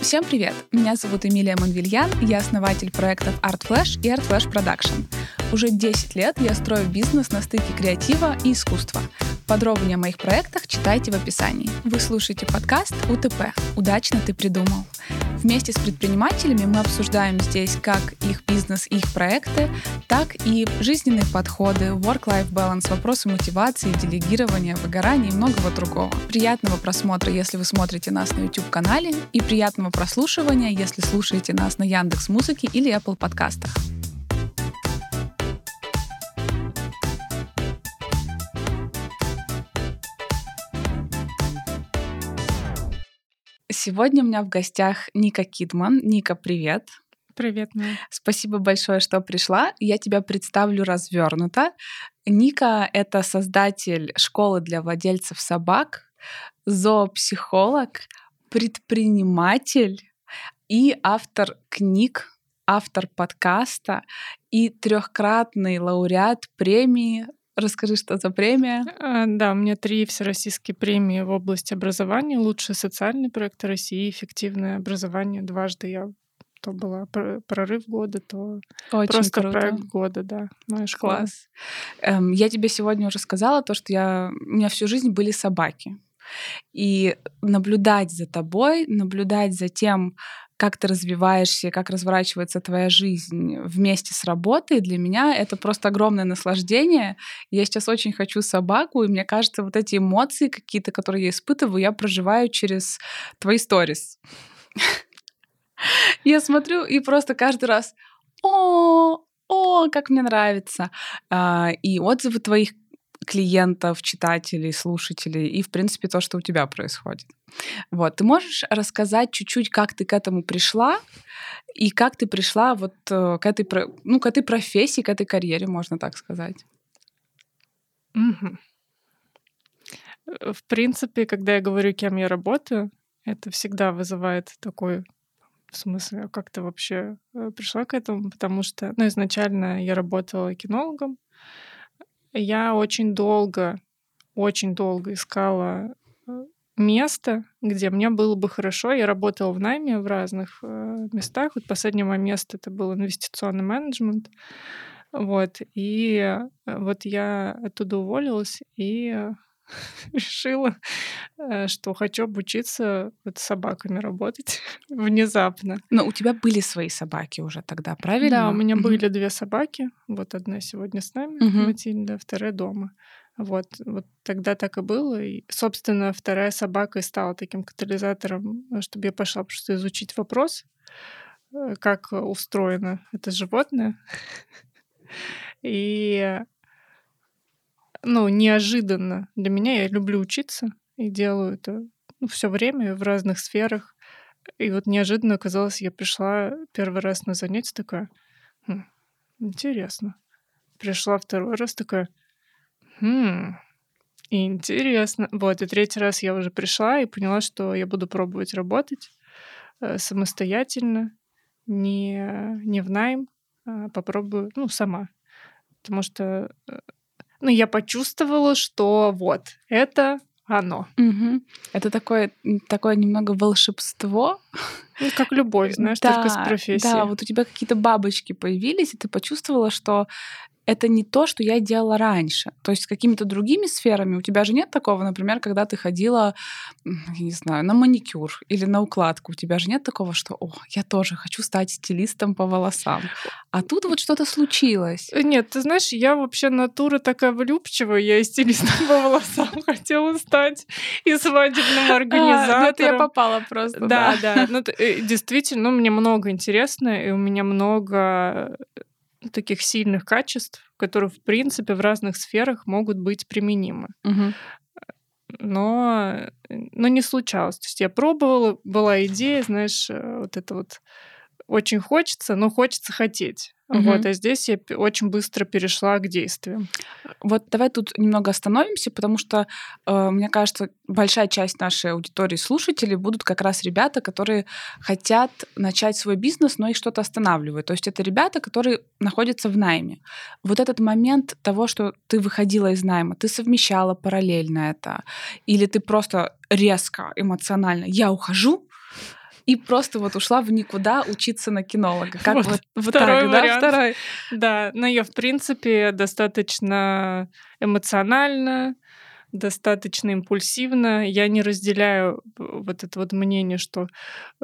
Всем привет! Меня зовут Эмилия Монвильян, я основатель проектов Art Flash и Art Flash Production. Уже 10 лет я строю бизнес на стыке креатива и искусства. Подробнее о моих проектах читайте в описании. Вы слушаете подкаст УТП «Удачно ты придумал». Вместе с предпринимателями мы обсуждаем здесь как их бизнес и их проекты, так и жизненные подходы, work-life balance, вопросы мотивации, делегирования, выгорания и многого другого. Приятного просмотра, если вы смотрите нас на YouTube-канале, и приятного прослушивания, если слушаете нас на Яндекс Музыке или Apple подкастах. Сегодня у меня в гостях Ника Кидман. Ника, привет. Привет, Мия. Спасибо большое, что пришла. Я тебя представлю развернуто. Ника — это создатель школы для владельцев собак, зоопсихолог, предприниматель и автор книг, автор подкаста и трехкратный лауреат премии Расскажи, что за премия? А, да, у меня три всероссийские премии в области образования. Лучший социальный проект России, эффективное образование. Дважды я то была прорыв года, то Очень просто круто. проект года, да, моя школа. Класс. Эм, я тебе сегодня уже сказала то, что я... у меня всю жизнь были собаки. И наблюдать за тобой, наблюдать за тем, как ты развиваешься, как разворачивается твоя жизнь вместе с работой, для меня это просто огромное наслаждение. Я сейчас очень хочу собаку, и мне кажется, вот эти эмоции какие-то, которые я испытываю, я проживаю через твои сторис. Я смотрю и просто каждый раз о, о, как мне нравится. А, и отзывы твоих клиентов, читателей, слушателей и, в принципе, то, что у тебя происходит. Вот. Ты можешь рассказать чуть-чуть, как ты к этому пришла и как ты пришла вот э, к этой, ну, к этой профессии, к этой карьере, можно так сказать? Угу. В принципе, когда я говорю, кем я работаю, это всегда вызывает такой в смысле, а как ты вообще э, пришла к этому? Потому что, ну, изначально я работала кинологом, я очень долго, очень долго искала э, место, где мне было бы хорошо. Я работала в найме в разных э, местах. Вот последнее мое место это был инвестиционный менеджмент. Вот. И э, вот я оттуда уволилась и решила, э, что хочу обучиться вот с собаками работать внезапно. Но у тебя были свои собаки уже тогда, правильно? Да, у меня угу. были две собаки. Вот одна сегодня с нами, угу. Матильда, вторая дома. Вот, вот тогда так и было. И, собственно, вторая собака и стала таким катализатором, э, чтобы я пошла просто изучить вопрос, э, как устроено это животное. И ну, неожиданно для меня. Я люблю учиться и делаю это ну, все время в разных сферах. И вот неожиданно оказалось, я пришла первый раз на занятие такая, хм, интересно. Пришла второй раз такая, хм, интересно. Вот, и третий раз я уже пришла и поняла, что я буду пробовать работать э, самостоятельно, не, не в найм, а попробую, ну, сама. Потому что ну, я почувствовала, что вот, это оно. Угу. Это такое, такое немного волшебство. Ну, как любовь, знаешь, да, только с профессией. Да, вот у тебя какие-то бабочки появились, и ты почувствовала, что это не то, что я делала раньше. То есть с какими-то другими сферами у тебя же нет такого, например, когда ты ходила, я не знаю, на маникюр или на укладку. У тебя же нет такого, что, о, я тоже хочу стать стилистом по волосам. А тут вот что-то случилось. Э, нет, ты знаешь, я вообще натура такая влюбчивая, я и стилистом по волосам хотела стать, и свадебным организатором. Ну это я попала просто. Да, да. Ну, э, действительно, мне много интересно, и у меня много таких сильных качеств, которые, в принципе, в разных сферах могут быть применимы. Угу. Но, но не случалось. То есть я пробовала, была идея, знаешь, э, вот это вот очень хочется, но хочется хотеть. Угу. Вот, а здесь я очень быстро перешла к действиям. Вот давай тут немного остановимся, потому что, э, мне кажется, большая часть нашей аудитории слушателей будут как раз ребята, которые хотят начать свой бизнес, но их что-то останавливает. То есть это ребята, которые находятся в найме. Вот этот момент того, что ты выходила из найма, ты совмещала параллельно это, или ты просто резко эмоционально «я ухожу», и просто вот ушла в никуда учиться на кинолога. Как вот, вот, вот второй так, вариант. Да, второй. Да, но я, в принципе, достаточно эмоционально, достаточно импульсивно. Я не разделяю вот это вот мнение, что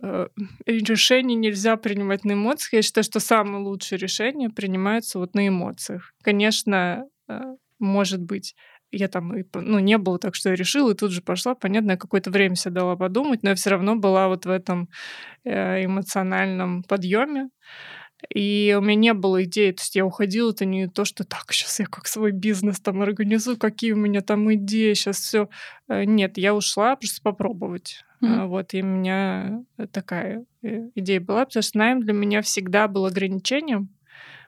э, решение нельзя принимать на эмоциях. Я считаю, что самые лучшие решения принимаются вот на эмоциях. Конечно, э, может быть, я там, ну, не было так, что я решила, и тут же пошла. Понятно, я какое-то время себе дала подумать, но я все равно была вот в этом э, эмоциональном подъеме. И у меня не было идей, то есть я уходила, это не то, что так, сейчас я как свой бизнес там организую, какие у меня там идеи, сейчас все. Э, нет, я ушла просто попробовать. Mm-hmm. Вот, и у меня такая идея была, потому что найм для меня всегда был ограничением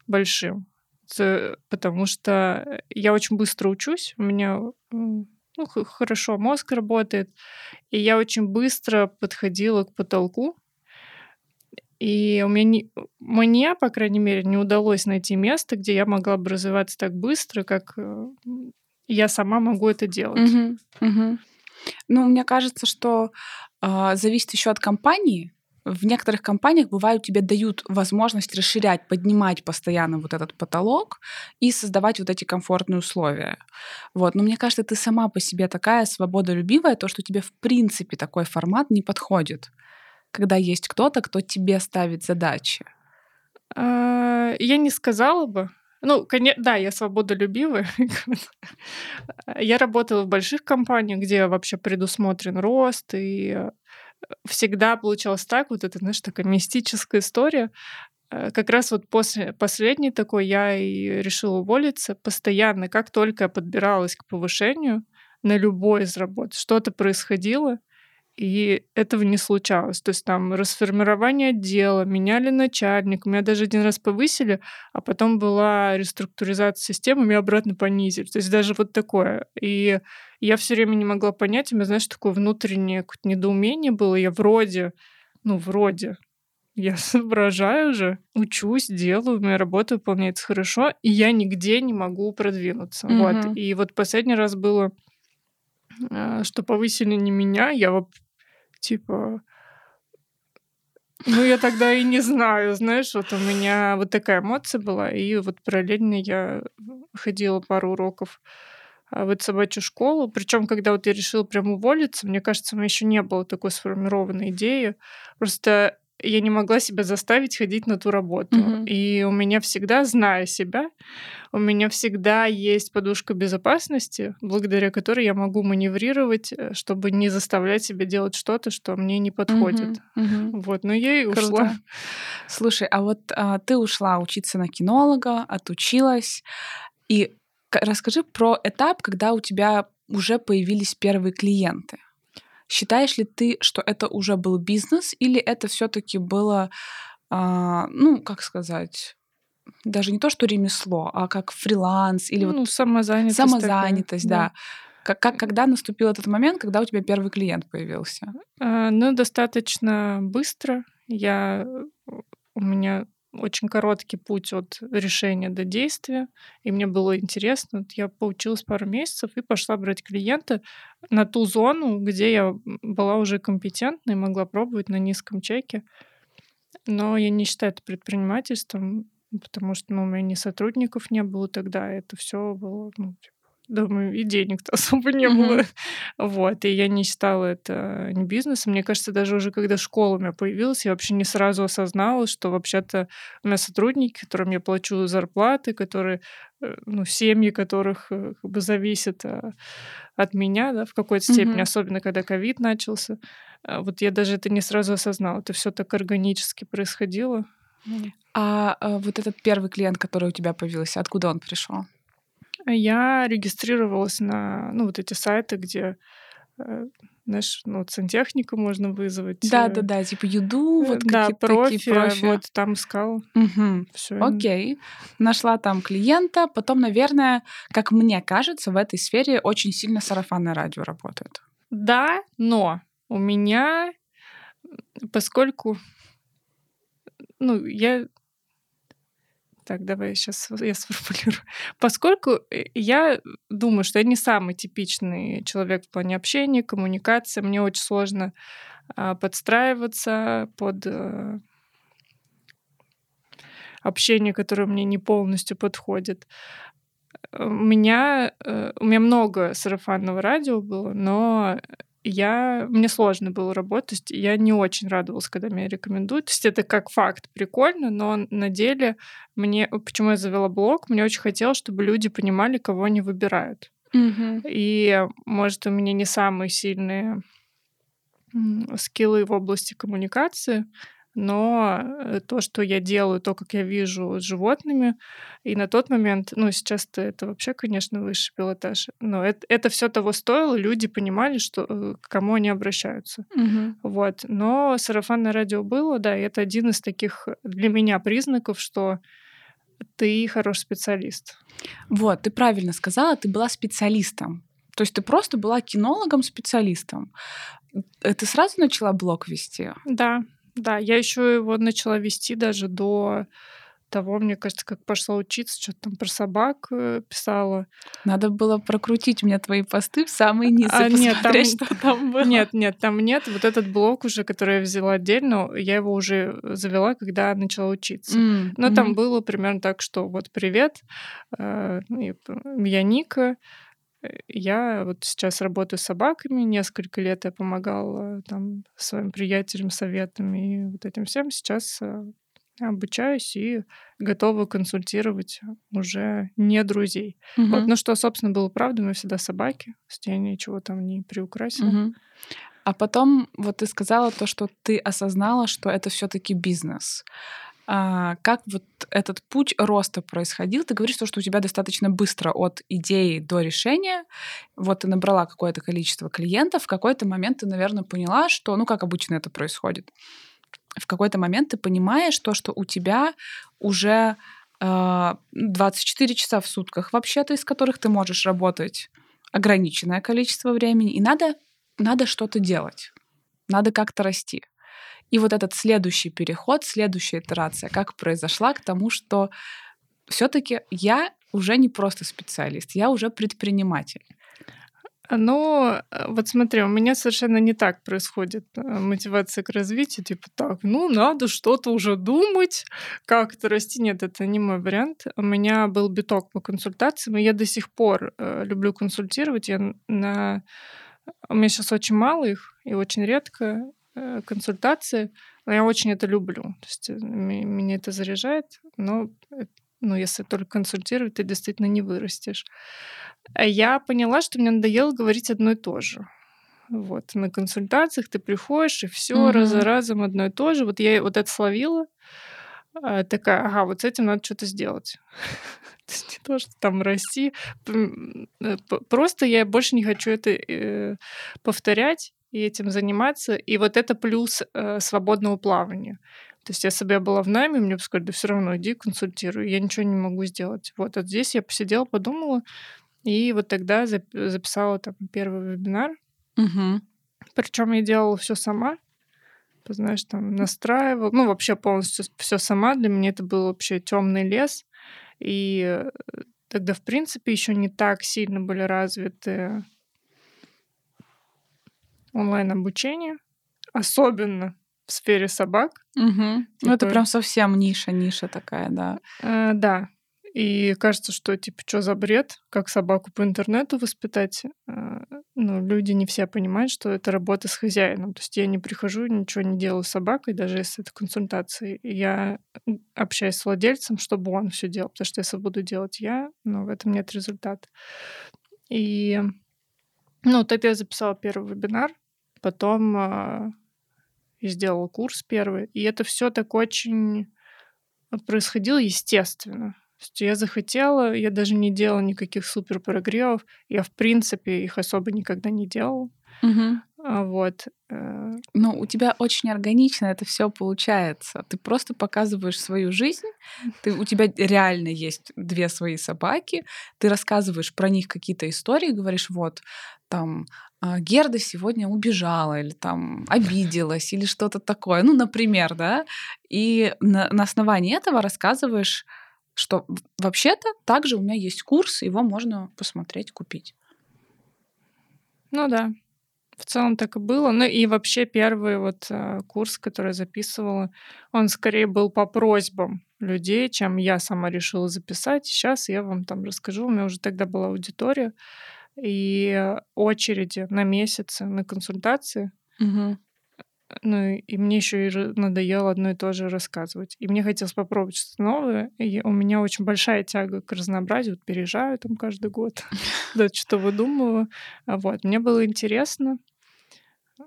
большим, потому что я очень быстро учусь, у меня ну, хорошо мозг работает, и я очень быстро подходила к потолку, и у меня не, мне, по крайней мере, не удалось найти место, где я могла бы развиваться так быстро, как э, я сама могу это делать. Угу, угу. Ну, мне кажется, что э, зависит еще от компании. В некоторых компаниях бывают тебе дают возможность расширять, поднимать постоянно вот этот потолок и создавать вот эти комфортные условия. Вот. Но мне кажется, ты сама по себе такая свободолюбивая, то, что тебе в принципе такой формат не подходит когда есть кто-то, кто тебе ставит задачи? А, я не сказала бы. Ну, конечно, да, я свободолюбивая. я работала в больших компаниях, где вообще предусмотрен рост, и всегда получалось так, вот это, знаешь, такая мистическая история. Э, как раз вот после последней такой я и решила уволиться. Постоянно, как только я подбиралась к повышению на любой из работ, что-то происходило, и этого не случалось. То есть там расформирование отдела, меняли начальник, меня даже один раз повысили, а потом была реструктуризация системы, меня обратно понизили. То есть даже вот такое. И я все время не могла понять, у меня, знаешь, такое внутреннее какое-то недоумение было. Я вроде, ну, вроде, я соображаю же, учусь, делаю, моя работа выполняется хорошо, и я нигде не могу продвинуться. Mm-hmm. Вот. И вот последний раз было а, что повысили не меня, я Типа, ну, я тогда и не знаю, знаешь, вот у меня вот такая эмоция была, и вот параллельно я ходила пару уроков а, в эту собачью школу. Причем, когда вот я решила прям уволиться, мне кажется, у меня еще не было такой сформированной идеи. Просто я не могла себя заставить ходить на ту работу. Mm-hmm. И у меня всегда, зная себя, у меня всегда есть подушка безопасности, благодаря которой я могу маневрировать, э, чтобы не заставлять себя делать что-то, что мне не подходит. Mm-hmm. Mm-hmm. Вот, но я и Круто. ушла. Слушай, а вот а, ты ушла учиться на кинолога, отучилась, и расскажи про этап, когда у тебя уже появились первые клиенты. Считаешь ли ты, что это уже был бизнес, или это все-таки было, а, ну, как сказать, даже не то, что ремесло, а как фриланс или ну, вот самозанятость. Самозанятость, такая, да. да. Как, как, когда наступил этот момент, когда у тебя первый клиент появился? А, ну, достаточно быстро. Я у меня очень короткий путь от решения до действия, и мне было интересно. Я поучилась пару месяцев и пошла брать клиента на ту зону, где я была уже компетентна и могла пробовать на низком чеке. Но я не считаю это предпринимательством, потому что ну, у меня ни сотрудников не было тогда, это все было ну, думаю, и денег-то особо не было. Вот, и я не считала это не бизнесом. Мне кажется, даже уже когда школа у меня появилась, я вообще не сразу осознала, что вообще-то у меня сотрудники, которым я плачу зарплаты, которые, э, ну, семьи которых э, как бы зависят а, от меня, да, в какой-то степени, особенно когда ковид начался. А вот я даже это не сразу осознала. Это все так органически происходило. А, а вот этот первый клиент, который у тебя появился, откуда он пришел? Я регистрировалась на, ну, вот эти сайты, где э, знаешь, ну, сантехника можно вызвать. Да, да, да, типа Юду, вот да, какие-то профи, такие профи. Вот там искал. Угу. Все. Окей. Нашла там клиента, потом, наверное, как мне кажется, в этой сфере очень сильно сарафанное радио работает. Да, но у меня, поскольку, ну, я так, давай сейчас я сформулирую. Поскольку э, я думаю, что я не самый типичный человек в плане общения, коммуникации, мне очень сложно а, подстраиваться под э, общение, которое мне не полностью подходит. У меня, э, у меня много сарафанного радио было, но я, мне сложно было работать, я не очень радовалась, когда меня рекомендуют. То есть это как факт прикольно, но на деле мне, почему я завела блог, мне очень хотелось, чтобы люди понимали, кого они выбирают. Мгм. И, может, у меня не самые сильные скиллы в области коммуникации, но э, то, что я делаю, то, как я вижу с животными, и на тот момент, ну, сейчас это вообще, конечно, высший пилотаж, но это, это все того стоило, люди понимали, что, э, к кому они обращаются. Мгм. Вот. Но сарафанное радио было, да, и это один из таких для меня признаков, что ты хороший специалист. Вот, ты правильно сказала, ты была специалистом. То есть ты просто была кинологом-специалистом. Э, Ты сразу начала блог вести? Да, да, я еще его начала вести даже до того, мне кажется, как пошла учиться, что-то там про собак э, писала. Надо было прокрутить мне твои посты в самый низ А, и нет, там- что там было. Нет, нет, там нет. Вот этот блог уже, который я взяла отдельно, я его уже завела, когда начала учиться. М, Но там мгм. было примерно так, что вот привет, э, ну, я Ника, э, я вот сейчас работаю с собаками, несколько лет я помогала там своим приятелям советами и вот этим всем. Сейчас э, обучаюсь и готова консультировать уже не друзей. Мгм. Вот, ну что, собственно, было правда, мы всегда собаки, с я ничего там не приукрасила. Мгм. А потом вот ты сказала то, что ты осознала, что это все-таки бизнес. А, как вот этот путь роста происходил? Ты говоришь, то, что у тебя достаточно быстро от идеи до решения. Вот ты набрала какое-то количество клиентов. В какой-то момент ты, наверное, поняла, что, ну, как обычно это происходит. В какой-то момент ты понимаешь то, что у тебя уже а, 24 часа в сутках вообще-то, из которых ты можешь работать ограниченное количество времени, и надо, надо что-то делать, надо как-то расти. И вот этот следующий переход, следующая итерация, как произошла к тому, что все-таки я уже не просто специалист, я уже предприниматель. Ну, э, вот смотри, у меня совершенно не так происходит э, мотивация к развитию. Типа так, ну, надо что-то уже думать, как-то расти. Нет, это не мой вариант. У меня был биток по консультациям, и я до сих пор э, люблю консультировать. Я на... У меня сейчас очень мало их, и очень редко консультации, но я очень это люблю. То есть э, меня это заряжает, но э, ну, если только консультировать, ты действительно не вырастешь. А я поняла, что мне надоело говорить одно и то же. Вот, на консультациях ты приходишь, и все Мгм. раз за разом одно и то же. Вот я вот это словила, а, такая, ага, вот с этим надо что-то сделать. Не то, что там расти. Э, Просто я больше не хочу это э, повторять и этим заниматься. И вот это плюс э, свободного плавания. То есть если бы я была в найме, мне бы сказали, да все равно иди консультируй, я ничего не могу сделать. Вот, а здесь я посидела, подумала, и вот тогда зап- записала там первый вебинар. Мгм. Причем я делала все сама. Знаешь, там настраивала. Ну, вообще полностью все сама. Для меня это был вообще темный лес. И э, тогда, в принципе, еще не так сильно были развиты онлайн-обучение, особенно в сфере собак. Мгм. Ну, это Типа- прям совсем ниша, ниша такая, да. Э, да. И кажется, что типа, что за бред, как собаку по интернету воспитать. Э, ну, люди не все понимают, что это работа с хозяином. То есть я не прихожу, ничего не делаю с собакой, даже если это консультации. Я общаюсь с владельцем, чтобы он все делал. Потому что если буду делать я, ну, в этом нет результата. И, ну, тогда я записала первый вебинар, потом э, и сделала курс первый. И это все так очень происходило естественно. То я захотела, я даже не делала никаких супер прогревов. Я, в принципе, их особо никогда не делала. А Вот. э, Ну, у тебя очень органично это все получается. Ты просто показываешь свою жизнь. Ты, у тебя реально есть две свои собаки. Ты рассказываешь про них какие-то истории, говоришь, вот, там, а, Герда сегодня убежала или там обиделась или что-то такое. Ну, например, да. И на, на основании этого рассказываешь, что вообще-то также у меня есть курс, его можно посмотреть, купить. Ну да. В целом так и было. Ну и вообще первый вот э, курс, который я записывала, он скорее был по просьбам людей, чем я сама решила записать. Сейчас я вам там расскажу. У меня уже тогда была аудитория и очереди на месяцы на консультации. Мгм. Ну и мне еще и надоело одно и то же рассказывать. И мне хотелось попробовать что-то новое. И у меня очень большая тяга к разнообразию. Вот переезжаю там каждый год, да, что выдумываю. А Вот. Мне было интересно.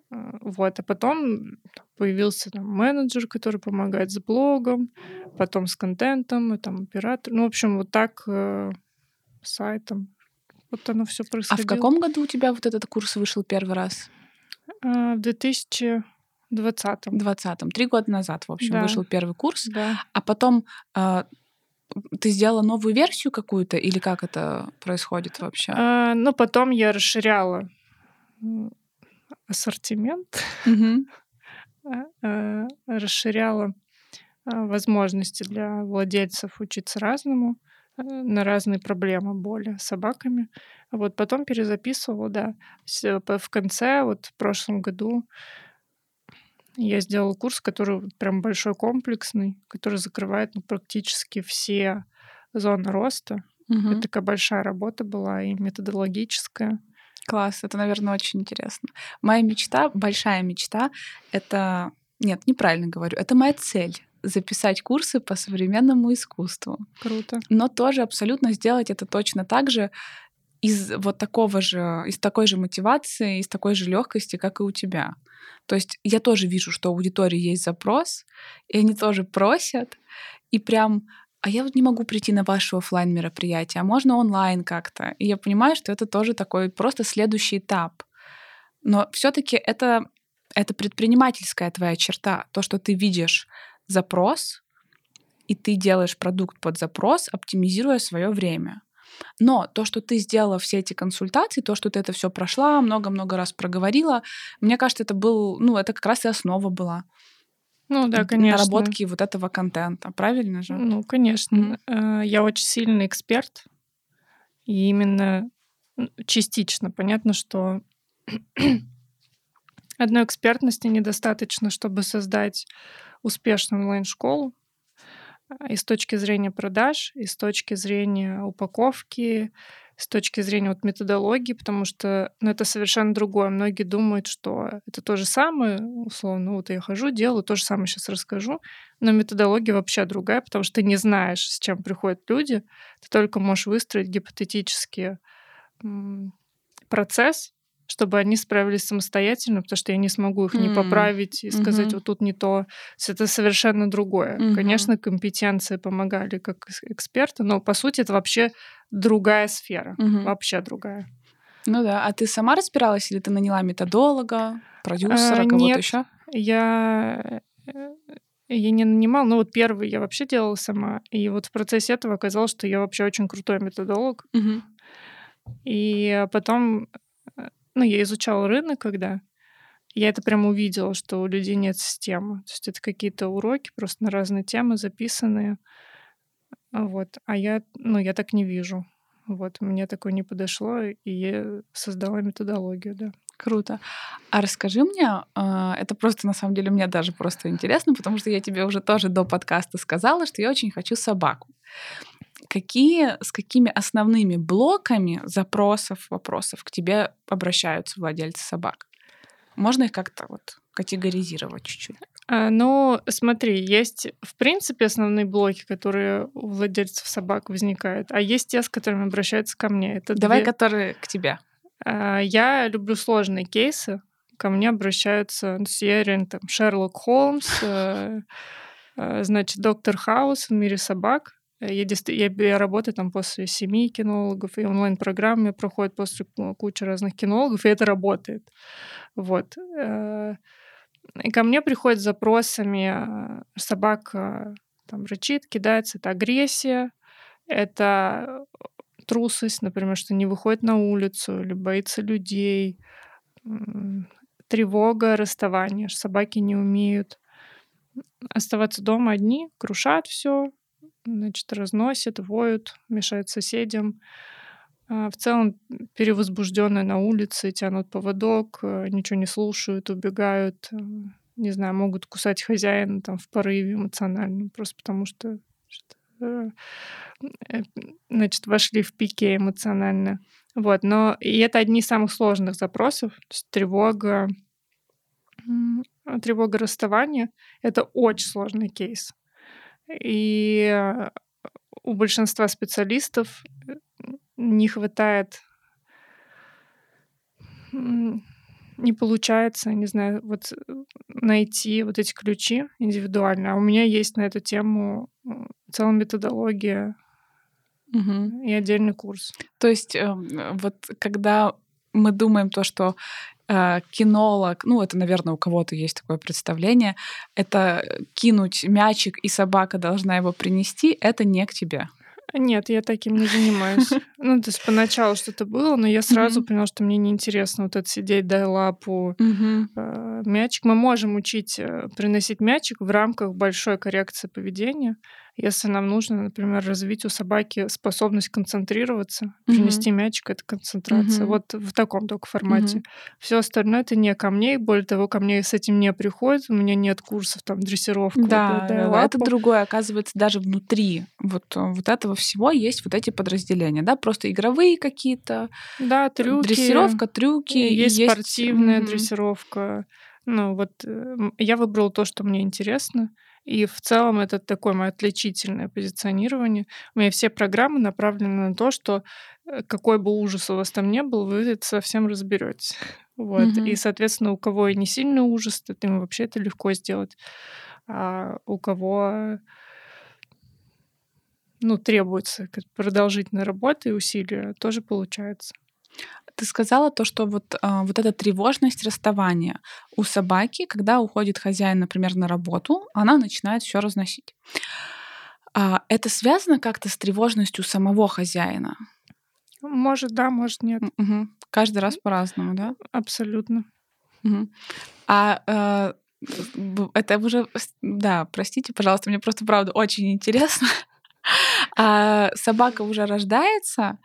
Вот. А потом появился там менеджер, который помогает с блогом, потом с контентом, и там оператор. Ну, в общем, вот так э, сайтом. Вот оно все А в происходило. каком году у тебя вот этот курс вышел первый раз? А, В 2020. В двадцатом. Три года назад, в общем, Да. вышел первый курс. Да. А потом а, ты сделала новую версию какую-то или как это происходит вообще? А, Ну, потом я расширяла ассортимент, а, расширяла а, возможности для владельцев учиться разному а, на разные проблемы, боли с собаками. Вот потом перезаписывала, да. П- В конце, вот в прошлом году, я сделала курс, который прям большой, комплексный, который закрывает ну, практически все зоны роста. Мгм. Это такая большая работа была и методологическая. Класс, это, наверное, очень интересно. Моя мечта, большая мечта, это... Нет, неправильно говорю, это моя цель записать курсы по современному искусству. Круто. Но тоже абсолютно сделать это точно так же из вот такого же, из такой же мотивации, из такой же легкости, как и у тебя. То есть я тоже вижу, что у аудитории есть запрос, и они тоже просят, и прям а я вот не могу прийти на ваше оффлайн мероприятие, а можно онлайн как-то. И я понимаю, что это тоже такой просто следующий этап. Но все-таки это, это предпринимательская твоя черта. То, что ты видишь запрос, и ты делаешь продукт под запрос, оптимизируя свое время. Но то, что ты сделала все эти консультации, то, что ты это все прошла, много-много раз проговорила, мне кажется, это был, ну, это как раз и основа была Ну да, конечно. наработки вот этого контента, правильно же? Ну, конечно. Э, Я очень сильный эксперт. И именно частично понятно, что одной экспертности недостаточно, чтобы создать успешную онлайн-школу. А, И с точки зрения продаж, и с точки зрения упаковки, с точки зрения вот методологии, потому что ну, это совершенно другое. Многие думают, что это то же самое, условно, вот я хожу, делаю, то же самое сейчас расскажу, но методология вообще другая, потому что ты не знаешь, с чем приходят люди, ты только можешь выстроить гипотетический процесс, чтобы они справились самостоятельно, потому что я не смогу их не М, поправить и сказать, мгм. вот тут не то. Это совершенно другое. Мгм. Конечно, компетенции помогали как эксперты, но по сути это вообще другая сфера. Мгм. Вообще другая. Ну да. А ты сама разбиралась или ты наняла методолога, продюсера, А, кого-то нет. еще? Я э, я не нанимал, ну вот первый я вообще делала сама, и вот в процессе этого оказалось, что я вообще очень крутой методолог, и потом, э, ну я изучала рынок, когда я это прям увидела, что у людей нет системы, то есть это какие-то уроки просто на разные темы записанные, А вот, а я, ну я так не вижу, вот мне такое не подошло, и я создала методологию, да. Круто. А расскажи мне, а, это просто на самом деле мне даже просто интересно, потому что я тебе уже тоже до подкаста сказала, что я очень хочу собаку. Какие, с какими основными блоками запросов, вопросов к тебе обращаются владельцы собак? Можно их как-то вот категоризировать чуть-чуть? А, ну, смотри, есть, в принципе, основные блоки, которые у владельцев собак возникают, а есть те, с которыми обращаются ко мне. Это Давай, две- которые к тебе. А, Я люблю сложные кейсы. Ко мне обращаются, ну, я реально там Шерлок Холмс, э, э, значит, доктор Хаус в мире собак. Э, Я, я, я работаю там после семи кинологов, и онлайн-программы проходят после ку- кучи разных кинологов, и это работает. Вот. Э, И ко мне приходят с запросами э, собака там рычит, кидается, это агрессия, это трусость, например, что не выходит на улицу или боится людей, тревога, расставание, что собаки не умеют оставаться дома одни, крушат все, значит, разносят, воют, мешают соседям. А, в целом перевозбужденные на улице, тянут поводок, э, ничего не слушают, убегают, э, не знаю, могут кусать хозяина там в порыве эмоциональном, просто потому что, что э, значит, вошли в пике эмоционально. Вот, но и это одни из самых сложных запросов, то есть тревога, тревога расставания — это очень сложный кейс. И у большинства специалистов не хватает не получается, не знаю, вот э, найти вот эти ключи индивидуально. А у меня есть на эту тему целая методология угу. и отдельный курс. То есть э, вот когда мы думаем то, что э, кинолог, ну это, наверное, у кого-то есть такое представление, это кинуть мячик и собака должна его принести, это не к тебе. Нет, я таким не занимаюсь. Ну, то есть поначалу что-то было, но я сразу поняла, что мне неинтересно вот это сидеть, дай лапу, э, мячик. Мы можем учить э, приносить мячик в рамках большой коррекции поведения если нам нужно, например, развить у собаки способность концентрироваться, принести мячик это концентрация. Mm-hmm. Вот в таком только формате. Mm-hmm. Все остальное это не ко мне, более того, ко мне с этим не приходит, у меня нет курсов там дрессировка. Да, да это другое, оказывается, даже внутри вот, вот этого всего есть вот эти подразделения, да, просто игровые какие-то. Да, трюки. Дрессировка, трюки. Есть, есть спортивная mm-hmm. дрессировка. Ну вот э, я выбрала то, что мне интересно. И в целом это такое мое отличительное позиционирование. У меня все программы направлены на то, что э, какой бы ужас у вас там не был, вы это совсем разберетесь. Вот. Mm-hmm. И, соответственно, у кого и не сильный ужас, то им вообще это легко сделать. А у кого ну, требуется продолжительная работа и усилия, тоже получается. Ты сказала то, что вот, а, вот эта тревожность расставания у собаки, когда уходит хозяин, например, на работу, она начинает все разносить. А, это связано как-то с тревожностью самого хозяина? Может, да, может, нет. Угу. Каждый раз по-разному, да? Абсолютно. Угу. А э, это уже, да, простите, пожалуйста, мне просто правда очень интересно. А собака уже рождается,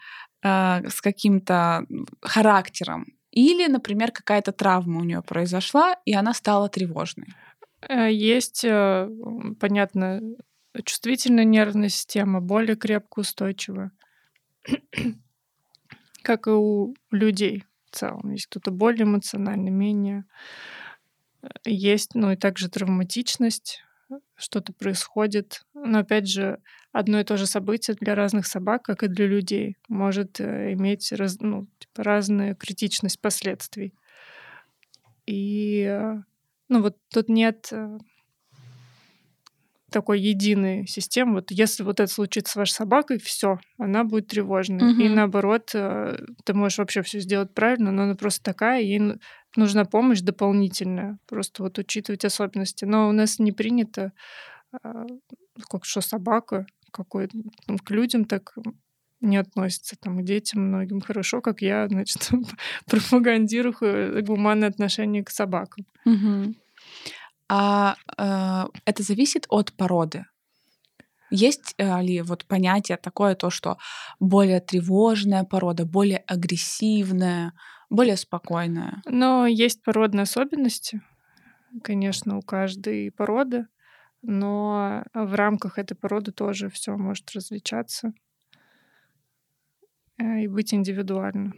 с каким-то характером. Или, например, какая-то травма у нее произошла, и она стала тревожной. Э, есть, э, понятно, чувствительная нервная система, более крепко устойчивая, как и у людей в целом. Есть кто-то более эмоциональный, менее. Э, есть, ну и также травматичность, что-то происходит. Но опять же, одно и то же событие для разных собак, как и для людей, может э, иметь раз, ну, типа, разную критичность последствий. И э, ну вот тут нет э, такой единой системы. Вот если вот это случится с вашей собакой, все, она будет тревожной. Угу. И наоборот, ты можешь вообще все сделать правильно, но она просто такая, ей нужна помощь дополнительная, просто вот учитывать особенности. Но у нас не принято, как что собака, какой ну, к людям так не относится, там, к детям многим хорошо, как я, значит, пропагандирую гуманное отношение к собакам. Угу. А э, это зависит от породы? Есть э, ли вот понятие такое, то, что более тревожная порода, более агрессивная, более спокойная? Но есть породные особенности, конечно, у каждой породы но в рамках этой породы тоже все может различаться э, и быть индивидуально.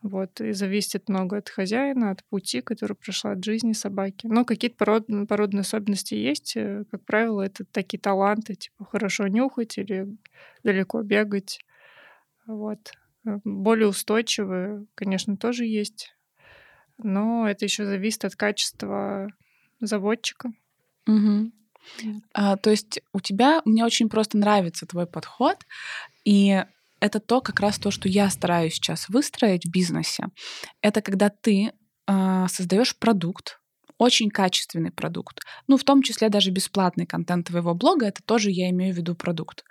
Вот, и зависит много от хозяина, от пути, который прошла от жизни собаки. Но какие-то пород, породные особенности есть. Э, как правило, это такие таланты, типа хорошо нюхать или далеко бегать. Вот. Э, более устойчивые, конечно, тоже есть. Но это еще зависит от качества заводчика. Угу. А, то есть у тебя, мне очень просто нравится твой подход, и это то, как раз то, что я стараюсь сейчас выстроить в бизнесе. Это когда ты э, создаешь продукт, очень качественный продукт. Ну, в том числе даже бесплатный контент твоего блога, это тоже я имею в виду продукт.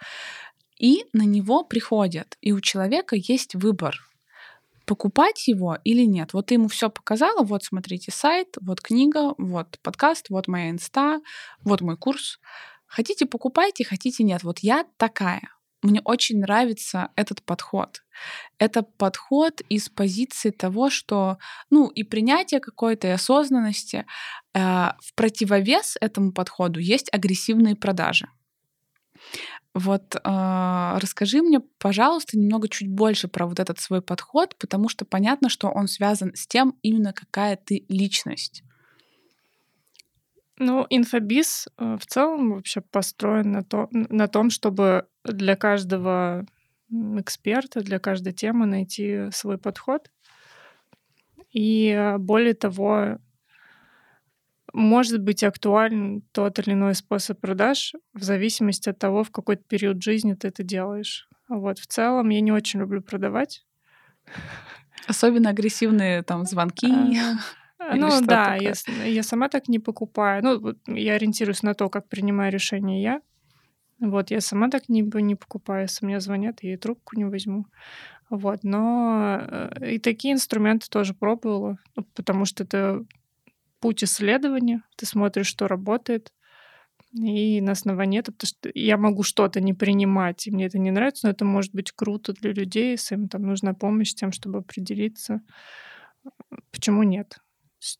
И на него приходят, и у человека есть выбор покупать его или нет. Вот ты ему все показала, вот смотрите сайт, вот книга, вот подкаст, вот моя инста, вот мой курс. Хотите покупайте, хотите нет. Вот я такая. мне очень нравится этот подход. Это подход из позиции того, что, ну, и принятие какой-то, и осознанности. Э, в противовес этому подходу есть агрессивные продажи. Вот э, расскажи мне, пожалуйста, немного чуть больше про вот этот свой подход, потому что понятно, что он связан с тем, именно какая ты личность. Ну, инфобиз э, в целом вообще построен на, то, на том, чтобы для каждого эксперта, для каждой темы найти свой подход. И э, более того, может быть актуален тот или иной способ продаж в зависимости от того, в какой период жизни ты это делаешь. Вот в целом я не очень люблю продавать. Особенно агрессивные там звонки. А, ну да, я, я сама так не покупаю. Ну, я ориентируюсь на то, как принимаю решение я. Вот, я сама так не, не покупаю. Если мне звонят, я и трубку не возьму. Вот, но э, и такие инструменты тоже пробовала, ну, потому что это путь исследования. Ты смотришь, что работает, и на основании этого, потому что я могу что-то не принимать, и мне это не нравится, но это может быть круто для людей, если им там нужна помощь с тем, чтобы определиться. Почему нет?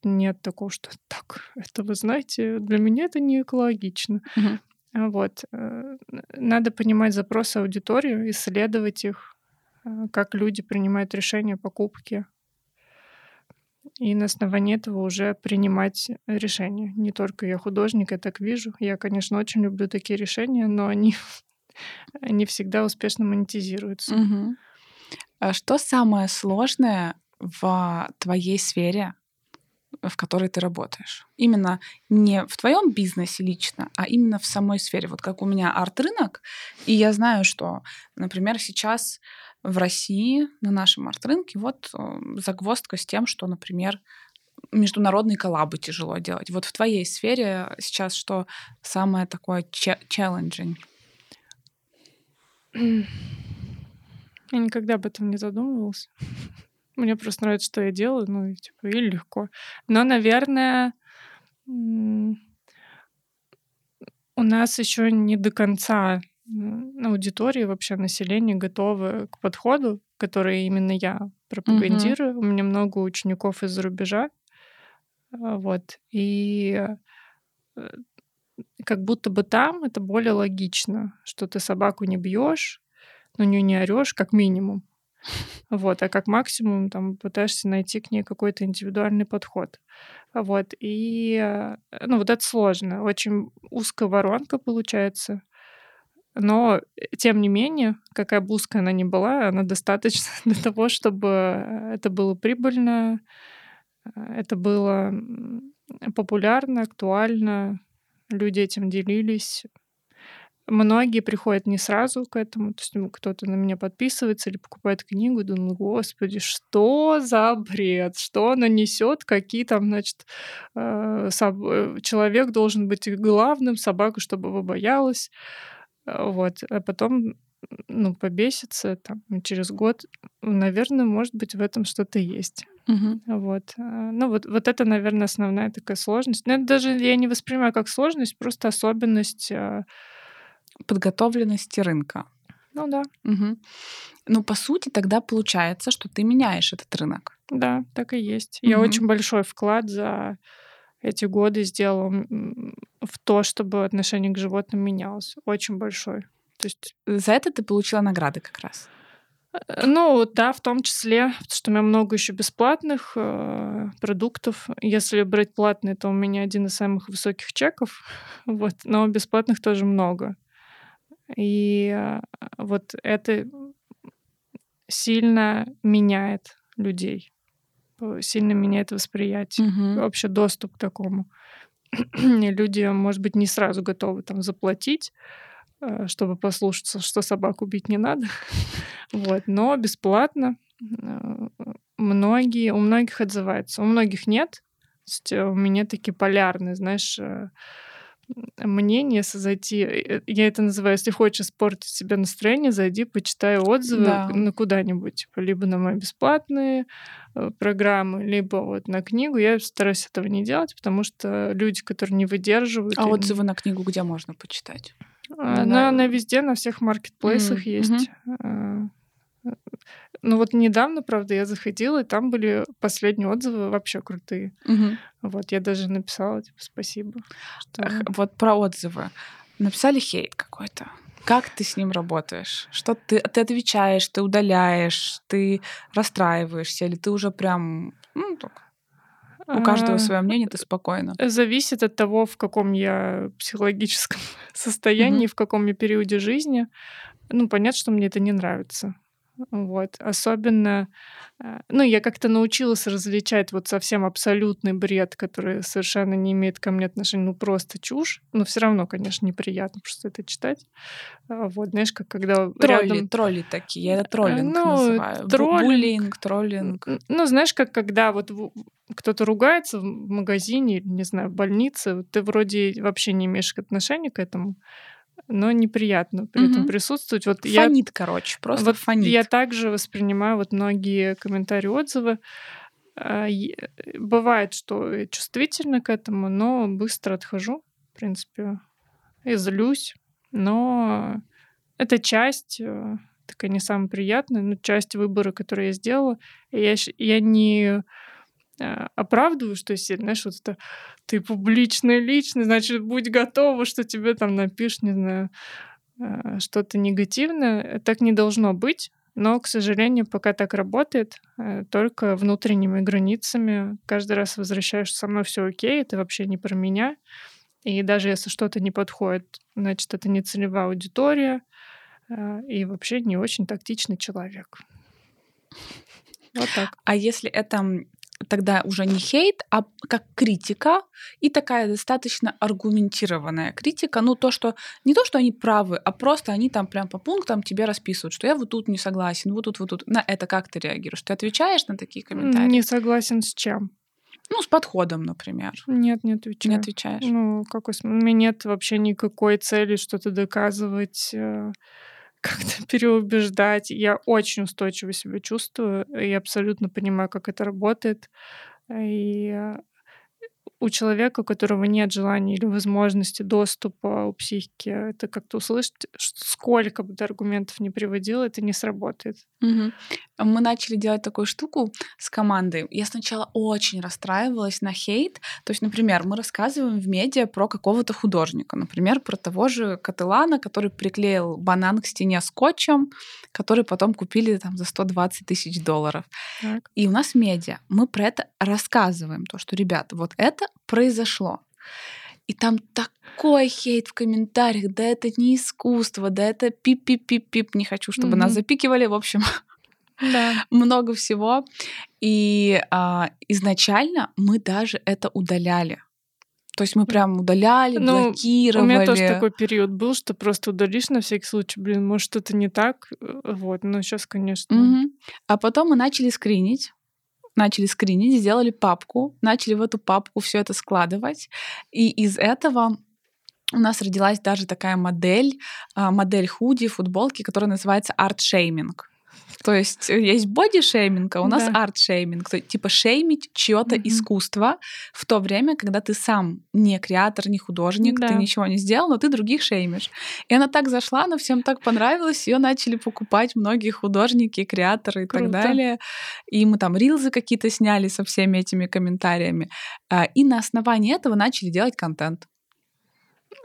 Нет такого, что так, это вы знаете, для меня это не экологично. Угу. Вот. Э, надо понимать запросы аудитории, исследовать их, э, как люди принимают решения о покупке. И на основании этого уже принимать решения. Не только я художник, я так вижу. Я, конечно, очень люблю такие решения, но они не всегда успешно монетизируются. Угу. Что самое сложное в твоей сфере в которой ты работаешь. Именно не в твоем бизнесе лично, а именно в самой сфере. Вот как у меня арт-рынок, и я знаю, что, например, сейчас в России на нашем арт-рынке вот э, загвоздка с тем, что, например, международные коллабы тяжело делать. Вот в твоей сфере сейчас что самое такое challenging? Я никогда об этом не задумывалась. Мне просто нравится, что я делаю, ну, и, типа, и легко. Но, наверное, у нас еще не до конца аудитории, вообще население готовы к подходу, который именно я пропагандирую. Угу. У меня много учеников из-за рубежа. А, вот. И э, как будто бы там это более логично, что ты собаку не бьешь, но нее не орешь, как минимум. Вот, а как максимум там пытаешься найти к ней какой-то индивидуальный подход. Вот, и, э, ну, вот это сложно. Очень узкая воронка получается. Но, э, тем не менее, какая бы узкая она ни была, она достаточно для того, чтобы это было прибыльно, э, это было популярно, актуально, люди этим делились. Многие приходят не сразу к этому, то есть кто-то на меня подписывается или покупает книгу, и думаю, господи, что за бред, что она несет, какие там, значит, э. Э, человек должен быть главным, собака, чтобы его боялась, вот, а потом ну, побесится там через год, наверное, может быть, в этом что-то есть. Угу. Вот. Ну, вот, вот это, наверное, основная такая сложность. Но это даже я не воспринимаю как сложность, просто особенность подготовленности рынка. Ну да. Угу. Ну, по сути, тогда получается, что ты меняешь этот рынок. Да, так и есть. Угу. Я очень большой вклад за эти годы сделала в то, чтобы отношение к животным менялось. Очень большой. То есть... За это ты получила награды как раз. Э, ну, да, в том числе, потому что у меня много еще бесплатных э, продуктов. Если брать платные, то у меня один из самых высоких чеков, вот, но бесплатных тоже много. И а, вот это сильно меняет людей, сильно меняет восприятие, угу. вообще доступ к такому. И люди, может быть, не сразу готовы там заплатить, а, чтобы послушаться, что собаку убить не надо. вот, но бесплатно. А, многие, у многих отзывается, у многих нет. То есть э, у меня такие полярные, знаешь, э, мнение, зайти, э, я это называю, если хочешь испортить себе настроение, зайди, почитай отзывы да. ну, куда-нибудь, типа, либо на мои бесплатные э, программы, либо вот на книгу. Я стараюсь этого не делать, потому что люди, которые не выдерживают... А отзывы на книгу где можно почитать? А, ну, она везде, на всех маркетплейсах М, есть. мгм. Э, Ну вот недавно, правда, я заходила, и там были последние отзывы вообще крутые. Мгм. Вот, я даже написала, типа, спасибо. что- Ах, Вот про отзывы. Написали хейт какой-то. Как ты с ним работаешь? Что ты, ты отвечаешь, ты удаляешь, ты расстраиваешься, или ты уже прям ну, так, у каждого А, свое мнение, ты спокойно. Зависит от того, в каком я психологическом состоянии, Мгм. в каком я периоде жизни. Ну, понятно, что мне это не нравится. Вот. Особенно, э, ну, я как-то научилась различать вот совсем абсолютный бред, который совершенно не имеет ко мне отношения, ну, просто чушь. Но все равно, конечно, неприятно просто это читать. А, Вот, знаешь, как когда Тролли, рядом... тролли такие. Я это троллинг ну, называю. Троллинг. Буллинг, троллинг. Ну, знаешь, как когда вот кто-то ругается в магазине не знаю, в больнице, ты вроде вообще не имеешь отношения к этому, но неприятно при этом Мгм. присутствовать. Вот я, Фонит, короче, просто вот фонит. я также воспринимаю вот многие комментарии, отзывы. А, Бывает, что я чувствительна к этому, но быстро отхожу, в принципе, и злюсь. Но это часть, э, такая не самая приятная, но часть выбора, который я сделала. И я, я не э, оправдываю, что если, знаешь, вот это ты публичная личность, значит, будь готова, что тебе там напишут, не знаю, э, что-то негативное. Так не должно быть. Но, к сожалению, пока так работает, э, только внутренними границами. Каждый раз возвращаешь, со мной все окей, это вообще не про меня. И даже если что-то не подходит, значит, это не целевая аудитория э, и вообще не очень тактичный человек. Вот так. А если это тогда уже не хейт, а как критика и такая достаточно аргументированная критика, ну то, что не то, что они правы, а просто они там прям по пунктам тебе расписывают, что я вот тут не согласен, вот тут, вот тут. На это как ты реагируешь? Ты отвечаешь на такие комментарии? Не согласен с чем? Ну, с подходом, например. Нет, не отвечаю. Не отвечаешь. Ну, какой смысл? У меня нет вообще никакой цели что-то доказывать, э, как-то переубеждать. Я очень устойчиво себя чувствую и абсолютно понимаю, как это работает. И э, у человека, у которого нет желания или возможности доступа у психики, это как-то услышать, сколько бы ты аргументов не приводил, это не сработает. Мгм. Мы начали делать такую штуку с командой. Я сначала очень расстраивалась на хейт. То есть, например, мы рассказываем в медиа про какого-то художника. Например, про того же Кателана, который приклеил банан к стене скотчем, который потом купили там за 120 тысяч долларов. Так. И у нас медиа. Мы про это рассказываем. То, что, ребята, вот это произошло. И там такой хейт в комментариях, да это не искусство, да это пип-пип-пип-пип, не хочу, чтобы нас Мгм. запикивали, в общем, Да. много всего. И а, изначально мы даже это удаляли. То есть мы прям удаляли, Ну, У блокировали. меня тоже такой период был, что просто удалишь на всякий случай, блин, может что-то не так, э, вот. Но сейчас, конечно, Мгм. А потом мы начали скринить. Начали скринить, сделали папку, начали в эту папку все это складывать. И из этого у нас родилась даже такая модель, а, модель худи, футболки, которая называется art-shaming. То есть э, есть боди-шейминг, а у нас Да. art-shaming. Типа шеймить чье-то Мгм. искусство в то время, когда ты сам не креатор, не художник, ты Да. ничего не сделал, но ты других шеймишь. И она так зашла, она всем так понравилась, ее начали покупать многие художники, креаторы и так Круто. далее. И мы там рилзы какие-то сняли со всеми этими комментариями. А, И на основании этого начали делать контент.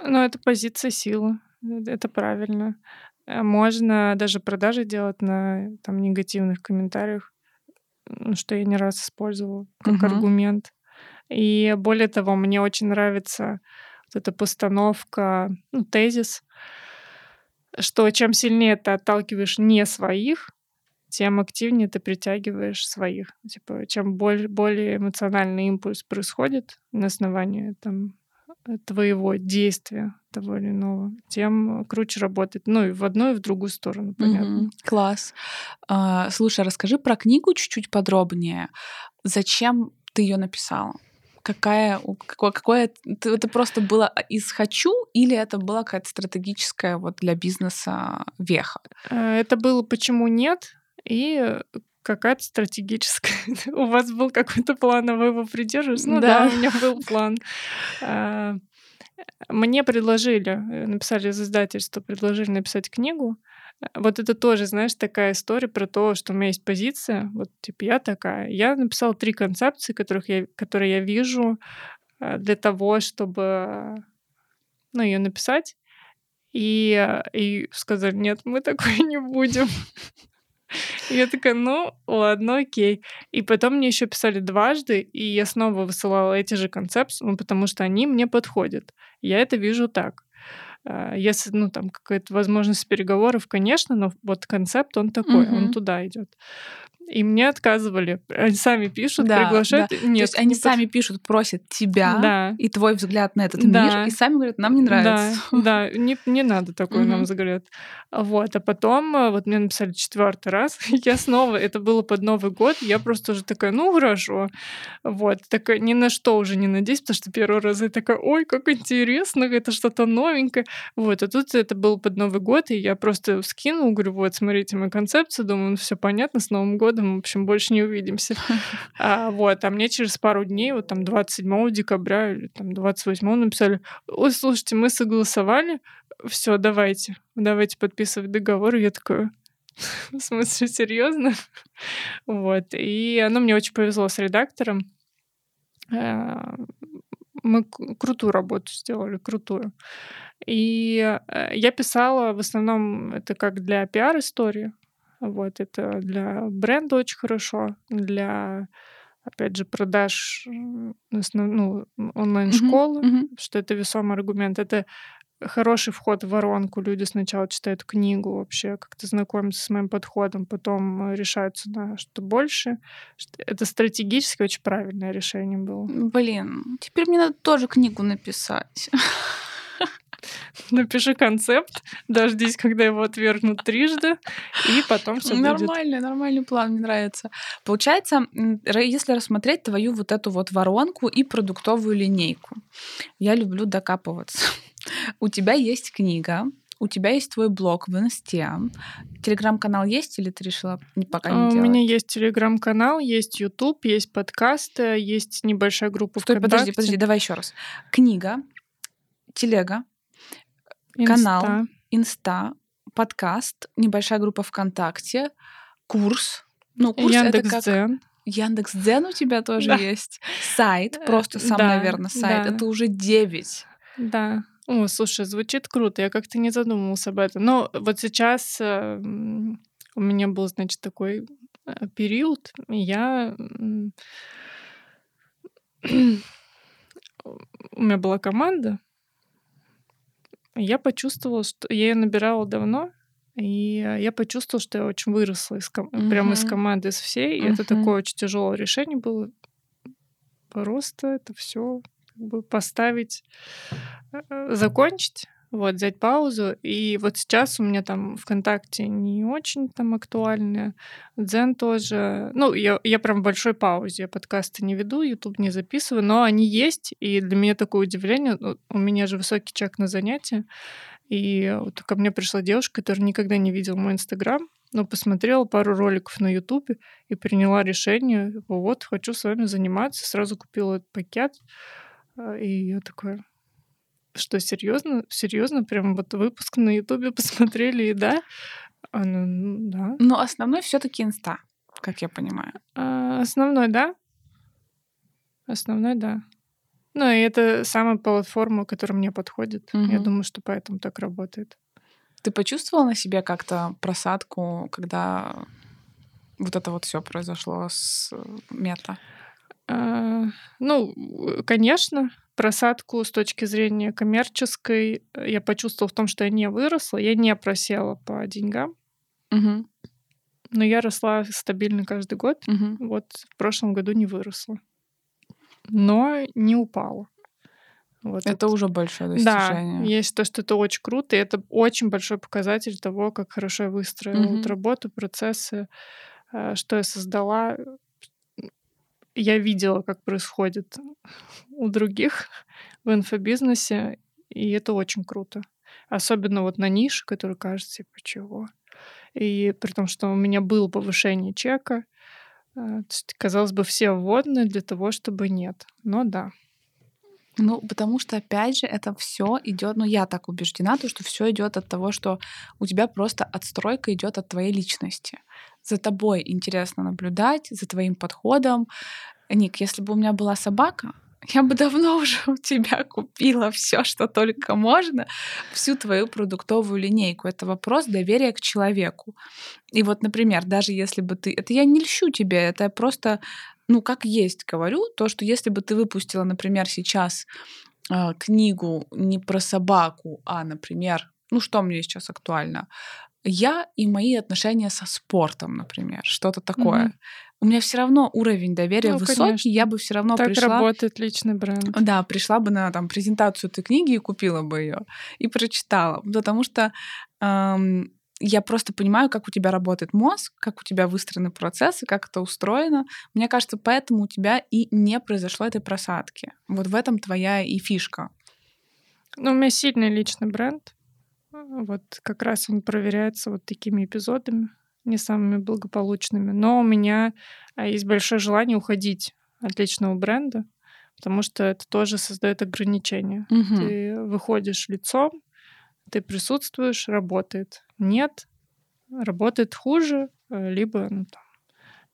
Но это позиция силы. э, Это правильно. Э, Можно даже продажи делать на там, негативных комментариях, что я не раз использовала как Мгм. аргумент. И более того, мне очень нравится вот эта постановка, ну, тезис, что чем сильнее ты отталкиваешь не своих, тем активнее ты притягиваешь своих. Типа, чем боль- более эмоциональный импульс происходит на основании там, твоего действия того или иного, тем круче работает. Ну и в одну, и в другую сторону, понятно. Мгм. Класс. А, Слушай, расскажи про книгу чуть-чуть подробнее. Зачем ты ее написала? Какая, какое, какое это просто было из хочу или это была какая-то стратегическая вот для бизнеса веха? Э, Это было почему нет и какая-то стратегическая. У вас был какой-то план, а вы его придерживаетесь? Ну да, Да. у меня был план. А, мне предложили, э, написали из издательства, предложили написать книгу. Э, вот это тоже, знаешь, такая история про то, что у меня есть позиция, вот типа я такая. Я написала три концепции, которых я, которые я вижу э, для того, чтобы ну, ее написать. И, и сказали, нет, мы такое не будем. Я такая, ну, ладно, окей. И потом мне еще писали дважды, и я снова высылала эти же концепции, ну, потому что они мне подходят. Я это вижу так. А, если, ну, там, какая-то возможность переговоров, конечно, но вот концепт, он такой, угу. он туда идет и мне отказывали. Они сами пишут, да, приглашают. Да. Нет, То есть они под... сами пишут, просят тебя да. и твой взгляд на этот да. мир, и сами говорят, нам не нравится. Да, да не, не надо такой нам взгляд. Вот, а потом э, вот мне написали четвертый раз, я снова, это было под Новый год, я просто уже такая, ну хорошо, вот, такая ни на что уже не надеюсь, потому что первый раз я такая, ой, как интересно, это что-то новенькое, вот, а тут это было под Новый год, и я просто скинула, говорю, вот, смотрите, моя концепция, думаю, ну все понятно, с Новым годом годом, в общем, больше не увидимся. А, вот, а мне через пару дней, вот там 27 декабря или там 28 написали, ой, слушайте, мы согласовали, все, давайте, давайте подписывать договор. И я такая, в смысле, серьезно? Вот, и оно мне очень повезло с редактором. А, мы крутую работу сделали, крутую. И э, я писала в основном это как для пиар-истории, вот, это для бренда очень хорошо, для, опять же, продаж ну, онлайн-школы, mm-hmm. Mm-hmm. что это весомый аргумент. Это хороший вход в воронку. Люди сначала читают книгу, вообще как-то знакомятся с моим подходом, потом решаются на что больше. Это стратегически очень правильное решение было. Блин, теперь мне надо тоже книгу написать. Напиши концепт, дождись, когда его отвергнут трижды, и потом все будет. Нормальный, нормальный план, мне нравится. Получается, если рассмотреть твою вот эту вот воронку и продуктовую линейку, я люблю докапываться. У тебя есть книга, у тебя есть твой блог в инсте. Телеграм-канал есть или ты решила пока не а, делать? У меня есть телеграм-канал, есть YouTube, есть подкасты, есть небольшая группа Стой, ВКонтакте. подожди, подожди, давай еще раз. Книга, телега, канал, инста, подкаст, небольшая группа ВКонтакте, курс. Ну, курс Яндекс.Дзен. Как... Яндекс.Дзен у тебя тоже да. есть. Сайт, просто сам, да, наверное, сайт. Да. Это уже 9. Да. О, слушай, звучит круто. Я как-то не задумывался об этом. Но вот сейчас э, у меня был, значит, такой э, период. Я у меня была команда, я почувствовала, что я ее набирала давно, и я почувствовала, что я очень выросла из ком... uh-huh. прямо из команды, из всей. И uh-huh. это такое очень тяжелое решение было. Просто это все как бы поставить, э, э, закончить вот, взять паузу. И вот сейчас у меня там ВКонтакте не очень там актуально. Дзен тоже. Ну, я, я прям в большой паузе. Я подкасты не веду, YouTube не записываю, но они есть. И для меня такое удивление. Ну, у меня же высокий чек на занятия. И вот ко мне пришла девушка, которая никогда не видела мой Инстаграм, но посмотрела пару роликов на Ютубе и приняла решение, вот, хочу с вами заниматься. Сразу купила этот пакет. А, и я такая, что серьезно, серьезно, прям вот выпуск на Ютубе посмотрели, и да, а, ну, да. Но основной все-таки инста, как я понимаю. А, основной, да. Основной, да. Ну, и это самая платформа, которая мне подходит. Угу. Я думаю, что поэтому так работает. Ты почувствовала на себе как-то просадку, когда вот это вот все произошло с мета? А, ну, конечно, просадку с точки зрения коммерческой я почувствовала в том, что я не выросла, я не просела по деньгам. Угу. Но я росла стабильно каждый год. Угу. Вот в прошлом году не выросла. Но не упала. Вот это, это уже большое достижение. Да, есть то, что это очень круто, и это очень большой показатель того, как хорошо я выстроила угу. работу, процессы, э, что я создала я видела, как происходит у других в инфобизнесе, и это очень круто. Особенно вот на нише, который кажется, типа, чего. И при том, что у меня было повышение чека, э, казалось бы, все вводные для того, чтобы нет. Но да. Ну, потому что, опять же, это все идет, ну, я так убеждена, то, что все идет от того, что у тебя просто отстройка идет от твоей личности. За тобой интересно наблюдать, за твоим подходом. Ник, если бы у меня была собака, я бы давно уже у тебя купила все, что только можно, всю твою продуктовую линейку. Это вопрос доверия к человеку. И вот, например, даже если бы ты... Это я не льщу тебе, это просто, ну, как есть говорю, то, что если бы ты выпустила, например, сейчас э, книгу не про собаку, а, например, ну, что мне сейчас актуально? Я и мои отношения со спортом, например, что-то такое. Mm-hmm у меня все равно уровень доверия ну, высокий, конечно. я бы все равно так пришла. работает личный бренд. Да, пришла бы на там презентацию этой книги и купила бы ее и прочитала, потому что эм, я просто понимаю, как у тебя работает мозг, как у тебя выстроены процессы, как это устроено. Мне кажется, поэтому у тебя и не произошло этой просадки. Вот в этом твоя и фишка. Ну, у меня сильный личный бренд. Вот как раз он проверяется вот такими эпизодами не самыми благополучными. Но у меня а, есть большое желание уходить от личного бренда, потому что это тоже создает ограничения. Угу. Ты выходишь лицом, ты присутствуешь, работает. Нет, работает хуже, э, либо ну, там,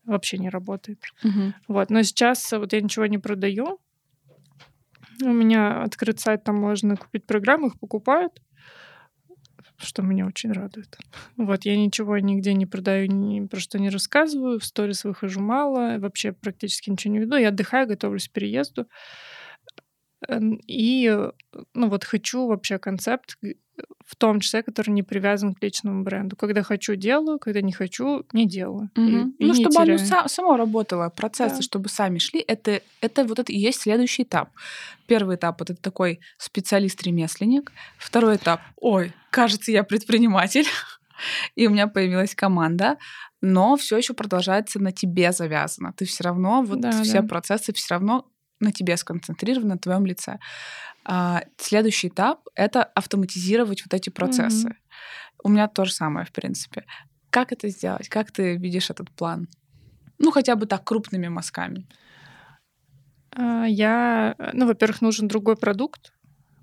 вообще не работает. Угу. Вот. Но сейчас вот я ничего не продаю. У меня открыт сайт, там можно купить программы, их покупают что меня очень радует. Вот, я ничего нигде не продаю, ни про что не рассказываю, в сторис выхожу мало, вообще практически ничего не веду. Я отдыхаю, готовлюсь к переезду. И, ну вот, хочу вообще концепт, в том числе, который не привязан к личному бренду. Когда хочу, делаю, когда не хочу, не делаю. Угу. И, и ну, чтобы теряю. оно само работало, процессы, да. чтобы сами шли, это, это вот это и есть следующий этап. Первый этап это такой специалист-ремесленник. Второй этап, ой, кажется, я предприниматель. И у меня появилась команда, но все еще продолжается на тебе завязано. Ты все равно, вот да, все да. процессы все равно на тебе сконцентрированы, на твоем лице. А, следующий этап — это автоматизировать вот эти процессы. Mm-hmm. У меня то же самое, в принципе. Как это сделать? Как ты видишь этот план? Ну, хотя бы так, крупными мазками. А, я, ну, во-первых, нужен другой продукт,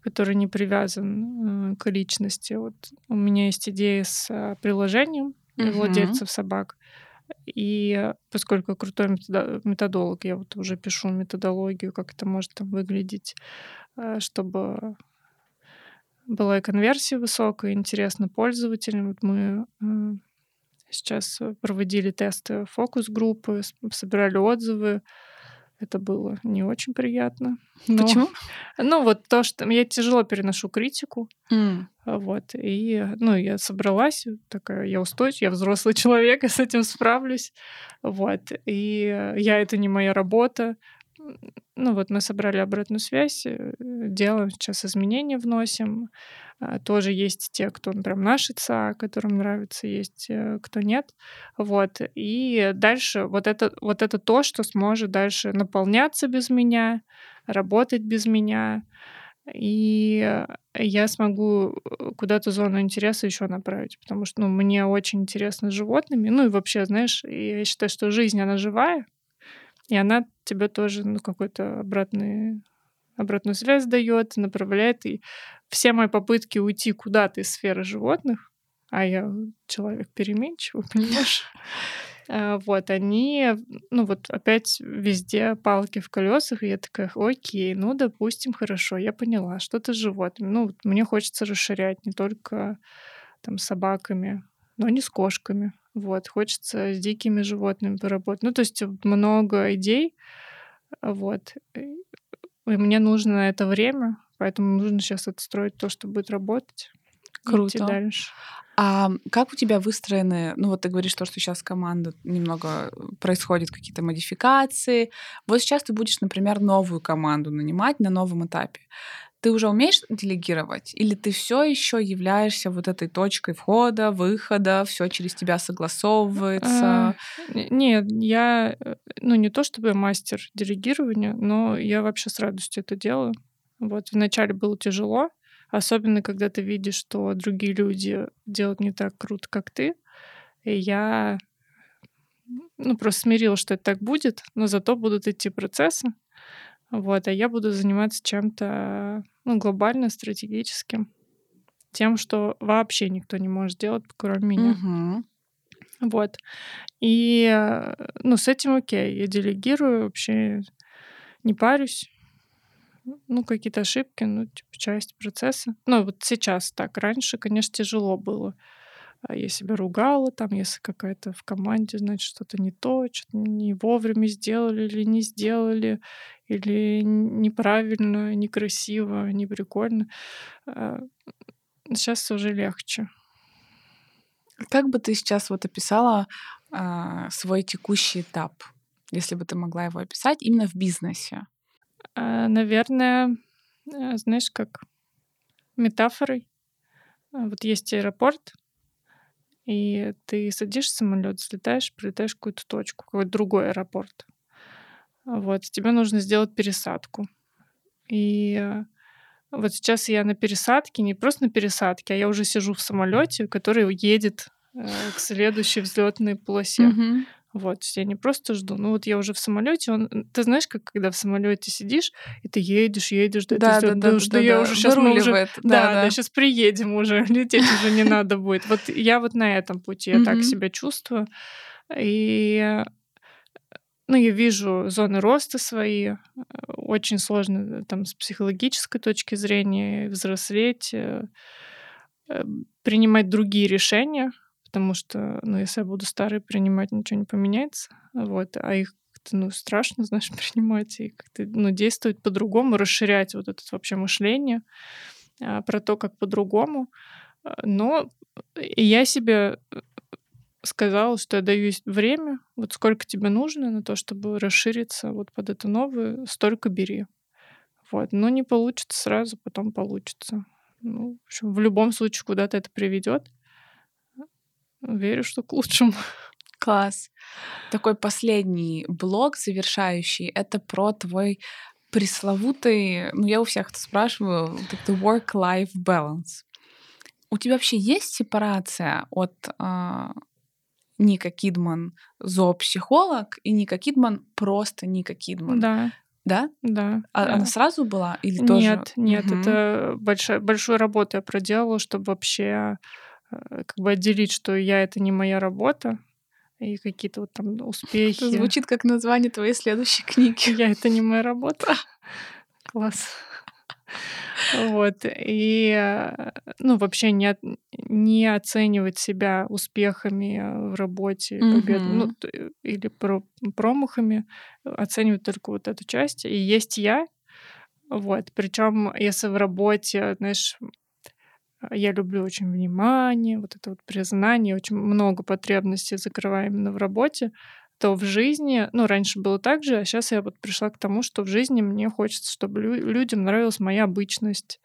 который не привязан э, к личности. Вот у меня есть идея с э, приложением mm-hmm. владельцев собак. И поскольку крутой методолог, я вот уже пишу методологию, как это может там выглядеть, э, чтобы была и конверсия высокая, интересно пользователям. Вот мы э, сейчас проводили тесты фокус-группы, собирали отзывы, это было не очень приятно. Но, Почему? Ну, вот то, что я тяжело переношу критику. Mm. Вот. И, ну, я собралась, такая, я устойчивая, я взрослый человек, я с этим справлюсь. Вот. И я это не моя работа. Ну, вот мы собрали обратную связь, э, делаем сейчас изменения, вносим. А, тоже есть те, кто прям наши ЦА, которым нравится, есть э, кто нет. Вот. И дальше вот это, вот это то, что сможет дальше наполняться без меня, работать без меня. И я смогу э, куда-то зону интереса еще направить, потому что ну, мне очень интересно с животными. Ну и вообще, знаешь, я считаю, что жизнь, она живая, и она тебе тоже ну, какой-то обратный обратную связь дает, направляет. И все мои попытки уйти куда-то из сферы животных, а я человек переменчивый, понимаешь? А, вот, они, ну вот опять везде палки в колесах, и я такая, окей, ну, допустим, хорошо, я поняла, что-то с. Ну, мне хочется расширять не только там с собаками, но не с кошками. Вот, хочется с дикими животными поработать. Ну, то есть много идей, вот. И мне нужно на это время, поэтому нужно сейчас отстроить то, что будет работать. Круто. Идти дальше. А как у тебя выстроены, ну вот ты говоришь то, что сейчас команда немного э, происходит какие-то модификации. Вот сейчас ты будешь, например, новую команду нанимать на новом этапе. Ты уже умеешь делегировать, или ты все еще являешься вот этой точкой входа, выхода, все через тебя согласовывается? А, нет, я, э, ну не то чтобы мастер делегирования, но я вообще с радостью это делаю. Вот вначале было тяжело, особенно когда ты видишь, что другие люди делают не так круто, как ты. И я ну, просто смирилась, что это так будет, но зато будут идти процессы. Вот, а я буду заниматься чем-то ну, глобально стратегическим, тем, что вообще никто не может делать, кроме меня. Мгм. Вот. И, э, ну, с этим окей. Я делегирую, вообще не парюсь. Ну, какие-то ошибки, ну, типа, часть процесса. Ну, вот сейчас так. Раньше, конечно, тяжело было. А Я себя ругала, там, если какая-то в команде, значит, что-то не то, что-то не вовремя сделали или не сделали, или неправильно, некрасиво, не прикольно. Сейчас уже легче. Как бы ты сейчас вот описала а, свой текущий этап, если бы ты могла его описать именно в бизнесе? А, Наверное, э, знаешь, как метафорой. А, Вот есть аэропорт, и ты садишься в самолет, взлетаешь, прилетаешь в какую-то точку, какой-то другой аэропорт. Вот, тебе нужно сделать пересадку. И э, вот сейчас я на пересадке, не просто на пересадке, а я уже сижу в самолете, который едет э, к следующей взлетной полосе. Мгм. Вот, я не просто жду. Ну вот я уже в самолете. Он, ты знаешь, как когда в самолете сидишь, и ты едешь, едешь, да, Да, ты да, да, да, да, я да, уже сейчас мы уже, да, Да, да, да. сейчас приедем уже, лететь уже не надо будет. Вот я вот на этом пути, я так себя чувствую. И э, ну, я вижу зоны роста свои. э, Очень сложно э, там с психологической точки зрения взрослеть, принимать другие решения, потому что, ну, если я буду старые принимать, ничего не поменяется. Вот, а их как-то, ну, страшно, знаешь, принимать и как-то, ну, действовать по-другому, расширять вот это вообще мышление а, про то, как по-другому. А, Но я себе э, сказала, что я даю время, вот сколько тебе нужно на то, чтобы расшириться вот под это новое, столько бери. Вот. Но не получится сразу, потом получится. Ну, в общем, в любом случае куда-то это приведет. Верю, что к лучшему. Класс. Такой последний блок завершающий. Это про твой пресловутый, ну я у всех это спрашиваю, это work-life balance. У тебя вообще есть сепарация от а, Ника Кидман зоопсихолог и Ника Кидман просто Ника Кидман? Да, Да? да. А да. она сразу была или тоже? Нет, нет, Мгм. это большая, большую работу я проделала, чтобы вообще э, как бы отделить, что я это не моя работа, и какие-то вот там успехи. Это звучит как название твоей следующей книги. Я это не моя работа. Класс. Вот. И, э, ну, вообще не, от- не оценивать себя успехами э, в работе, побед, ну, Мгм. т- или про- промахами, оценивать только вот эту часть. И есть я, вот. Причем, если в работе, знаешь, я люблю очень внимание, вот это вот признание, очень много потребностей закрываю именно в работе, то в жизни, ну, раньше было так же, а сейчас я вот пришла к тому, что в жизни мне хочется, чтобы лю- людям нравилась моя обычность.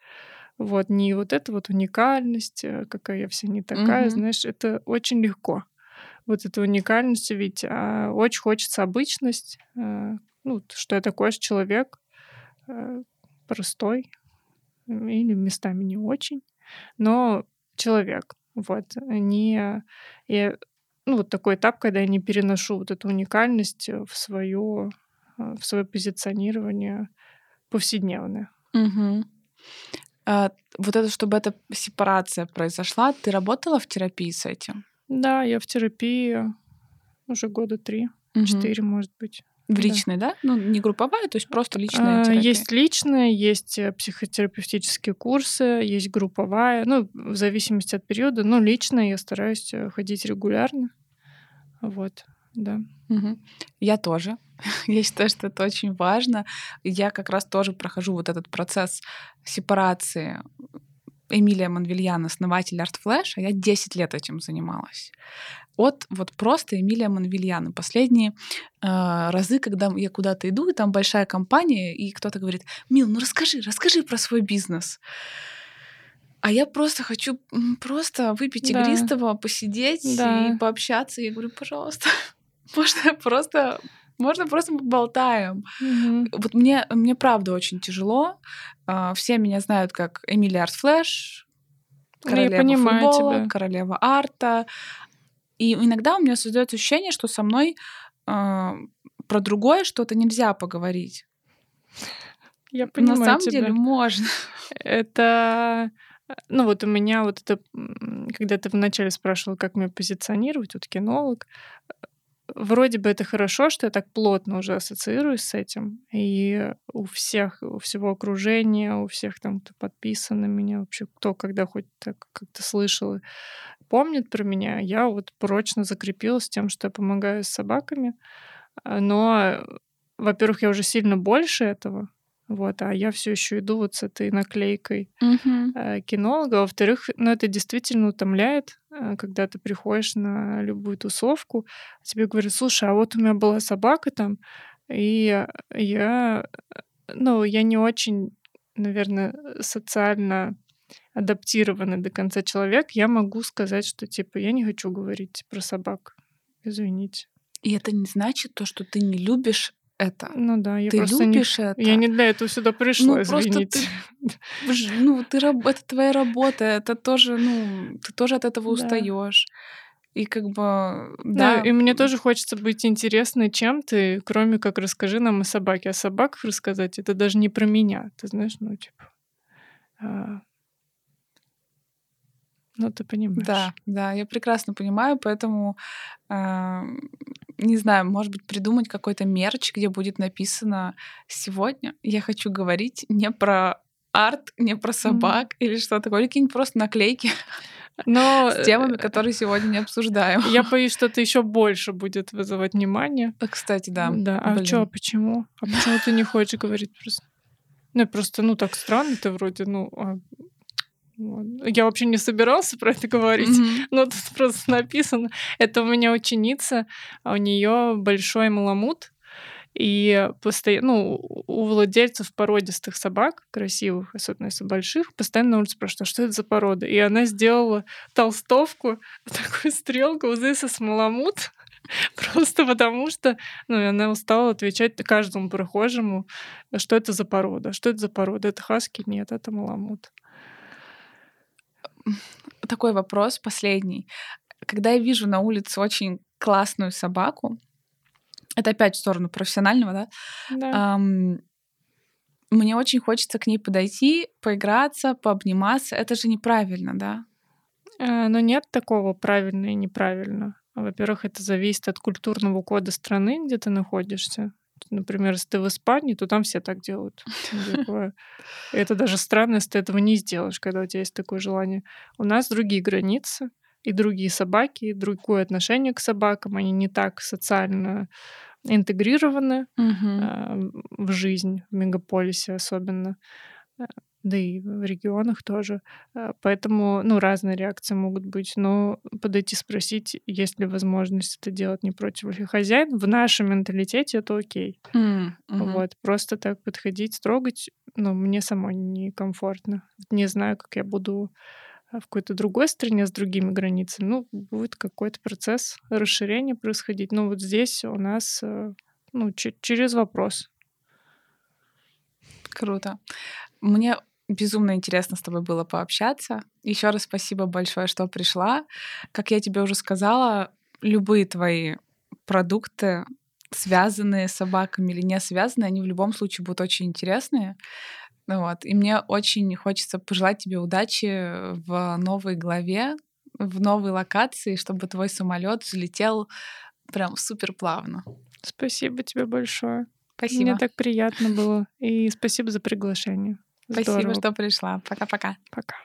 Вот, не вот эта вот уникальность, э, какая я вся не такая, Мгм. знаешь, это очень легко. Вот эту уникальность увидеть. А очень хочется обычность, э, ну, что я такой же человек, э, простой, или местами не очень, но человек. Вот. Не, я, ну, вот такой этап, когда я не переношу вот эту уникальность э, в свое, э, в свое позиционирование повседневное. Мгм. А, вот это, чтобы эта сепарация произошла, ты работала в терапии с этим? Да, я в терапии уже года три, Мгм. четыре, может быть. В Да. личной, да? Ну, не групповая, то есть просто личная А, терапия. Есть личные, есть э, психотерапевтические курсы, есть групповая, ну, в зависимости от периода. Но личная я стараюсь э, ходить регулярно. Вот, да. Мгм. Я тоже. Я считаю, что это очень важно. Я как раз тоже прохожу вот этот процесс сепарации. Эмилия Манвильян, основатель Art Flash, а я 10 лет этим занималась. От вот просто Эмилия Манвильян. И последние э, разы, когда я куда-то иду, и там большая компания, и кто-то говорит, Мил, ну расскажи, расскажи про свой бизнес. А я просто хочу просто выпить Да. игристого, посидеть Да. и пообщаться. Я говорю, пожалуйста, можно просто, можно просто поболтаем. Мгм. Вот мне, мне правда очень тяжело. А, Все меня знают как Эмилия Арт Флэш, Ну, я королева понимаю футбола, тебя. королева арта. И иногда у меня создается ощущение, что со мной а, про другое что-то нельзя поговорить. Я понимаю На самом тебя. деле можно. Это, ну вот у меня вот это, когда ты вначале спрашивал, как меня позиционировать, вот кинолог, вроде бы это хорошо, что я так плотно уже ассоциируюсь с этим, и у всех, у всего окружения, у всех там, кто подписан на меня, вообще кто когда хоть так как-то слышал, помнит про меня, я вот прочно закрепилась тем, что я помогаю с собаками. А, Но, во-первых, я уже сильно больше этого, вот, а я все еще иду вот с этой наклейкой э, кинолога. Во-вторых, ну, это действительно утомляет, э, когда ты приходишь на любую тусовку, а тебе говорят, слушай, а вот у меня была собака там, и я, ну, я не очень, наверное, социально адаптированный до конца человек, я могу сказать, что, типа, я не хочу говорить про собак. Извините. И это не значит то, что ты не любишь это. Ну да, я Ты просто не... любишь это. Я не для этого сюда пришла, Ну, просто извините. ты- Ну, ты это твоя работа, это тоже, ну, ты тоже от этого Да. устаешь. И как бы, Да, да, и мне тоже хочется быть интересной чем-то, кроме как расскажи нам о собаке. О собаках рассказать это даже не про меня. Ты знаешь, ну, типа. а, Ну, ты понимаешь. Да, да, я прекрасно понимаю, поэтому а, не знаю, может быть, придумать какой-то мерч, где будет написано сегодня я хочу говорить не про арт, не про собак или что такое, или какие-нибудь просто наклейки Но с темами, э, которые сегодня не обсуждаем. я боюсь, что это еще больше будет вызывать внимание. А, Кстати, да. Да. А что, почему? А почему ты не хочешь говорить просто? Ну, просто, ну, так странно ты вроде, ну, а. Я вообще не собирался про это говорить. Мгм. Ну, тут просто написано. Это у меня ученица, а у нее большой маламут. И постоянно, ну, у владельцев породистых собак, красивых, особенно если больших, постоянно на улице спрашивают, а что это за порода? И она сделала толстовку, такую стрелку, вот здесь с маламут, просто потому что, ну, она устала отвечать каждому прохожему, что это за порода, что это за порода, это хаски? Нет, это маламут. Такой вопрос последний. Когда я вижу на улице очень классную собаку, это опять в сторону профессионального, да, Да. ам, мне очень хочется к ней подойти, поиграться, пообниматься. Это же неправильно, да? Э, Но нет такого правильно и неправильно. Во-первых, это зависит от культурного кода страны, где ты находишься. Например, если ты в Испании, то там все так делают. Это даже странно, если ты этого не сделаешь, когда у тебя есть такое желание. У нас другие границы, и другие собаки, и другое отношение к собакам. Они не так социально интегрированы э, в жизнь, в мегаполисе особенно, да и в регионах тоже. Э, Поэтому, ну, разные реакции могут быть, но подойти спросить, есть ли возможность это делать не против воли хозяина. В нашем менталитете это окей. Мгм. Вот, просто так подходить, трогать, ну, мне самой некомфортно. Не знаю, как я буду э, в какой-то другой стране с другими границами. Ну, будет какой-то процесс расширения происходить. Ну, вот здесь у нас, э, ну, че- через вопрос. Круто. Мне безумно интересно с тобой было пообщаться. Еще раз спасибо большое, что пришла. Как я тебе уже сказала, любые твои продукты, связанные с собаками или не связанные, они в любом случае будут очень интересные. Вот. И мне очень хочется пожелать тебе удачи в новой главе, в новой локации, чтобы твой самолет взлетел прям супер плавно. Спасибо тебе большое. Спасибо. Мне так приятно было. И спасибо за приглашение. Спасибо, Здорово. что пришла. Пока-пока. Пока.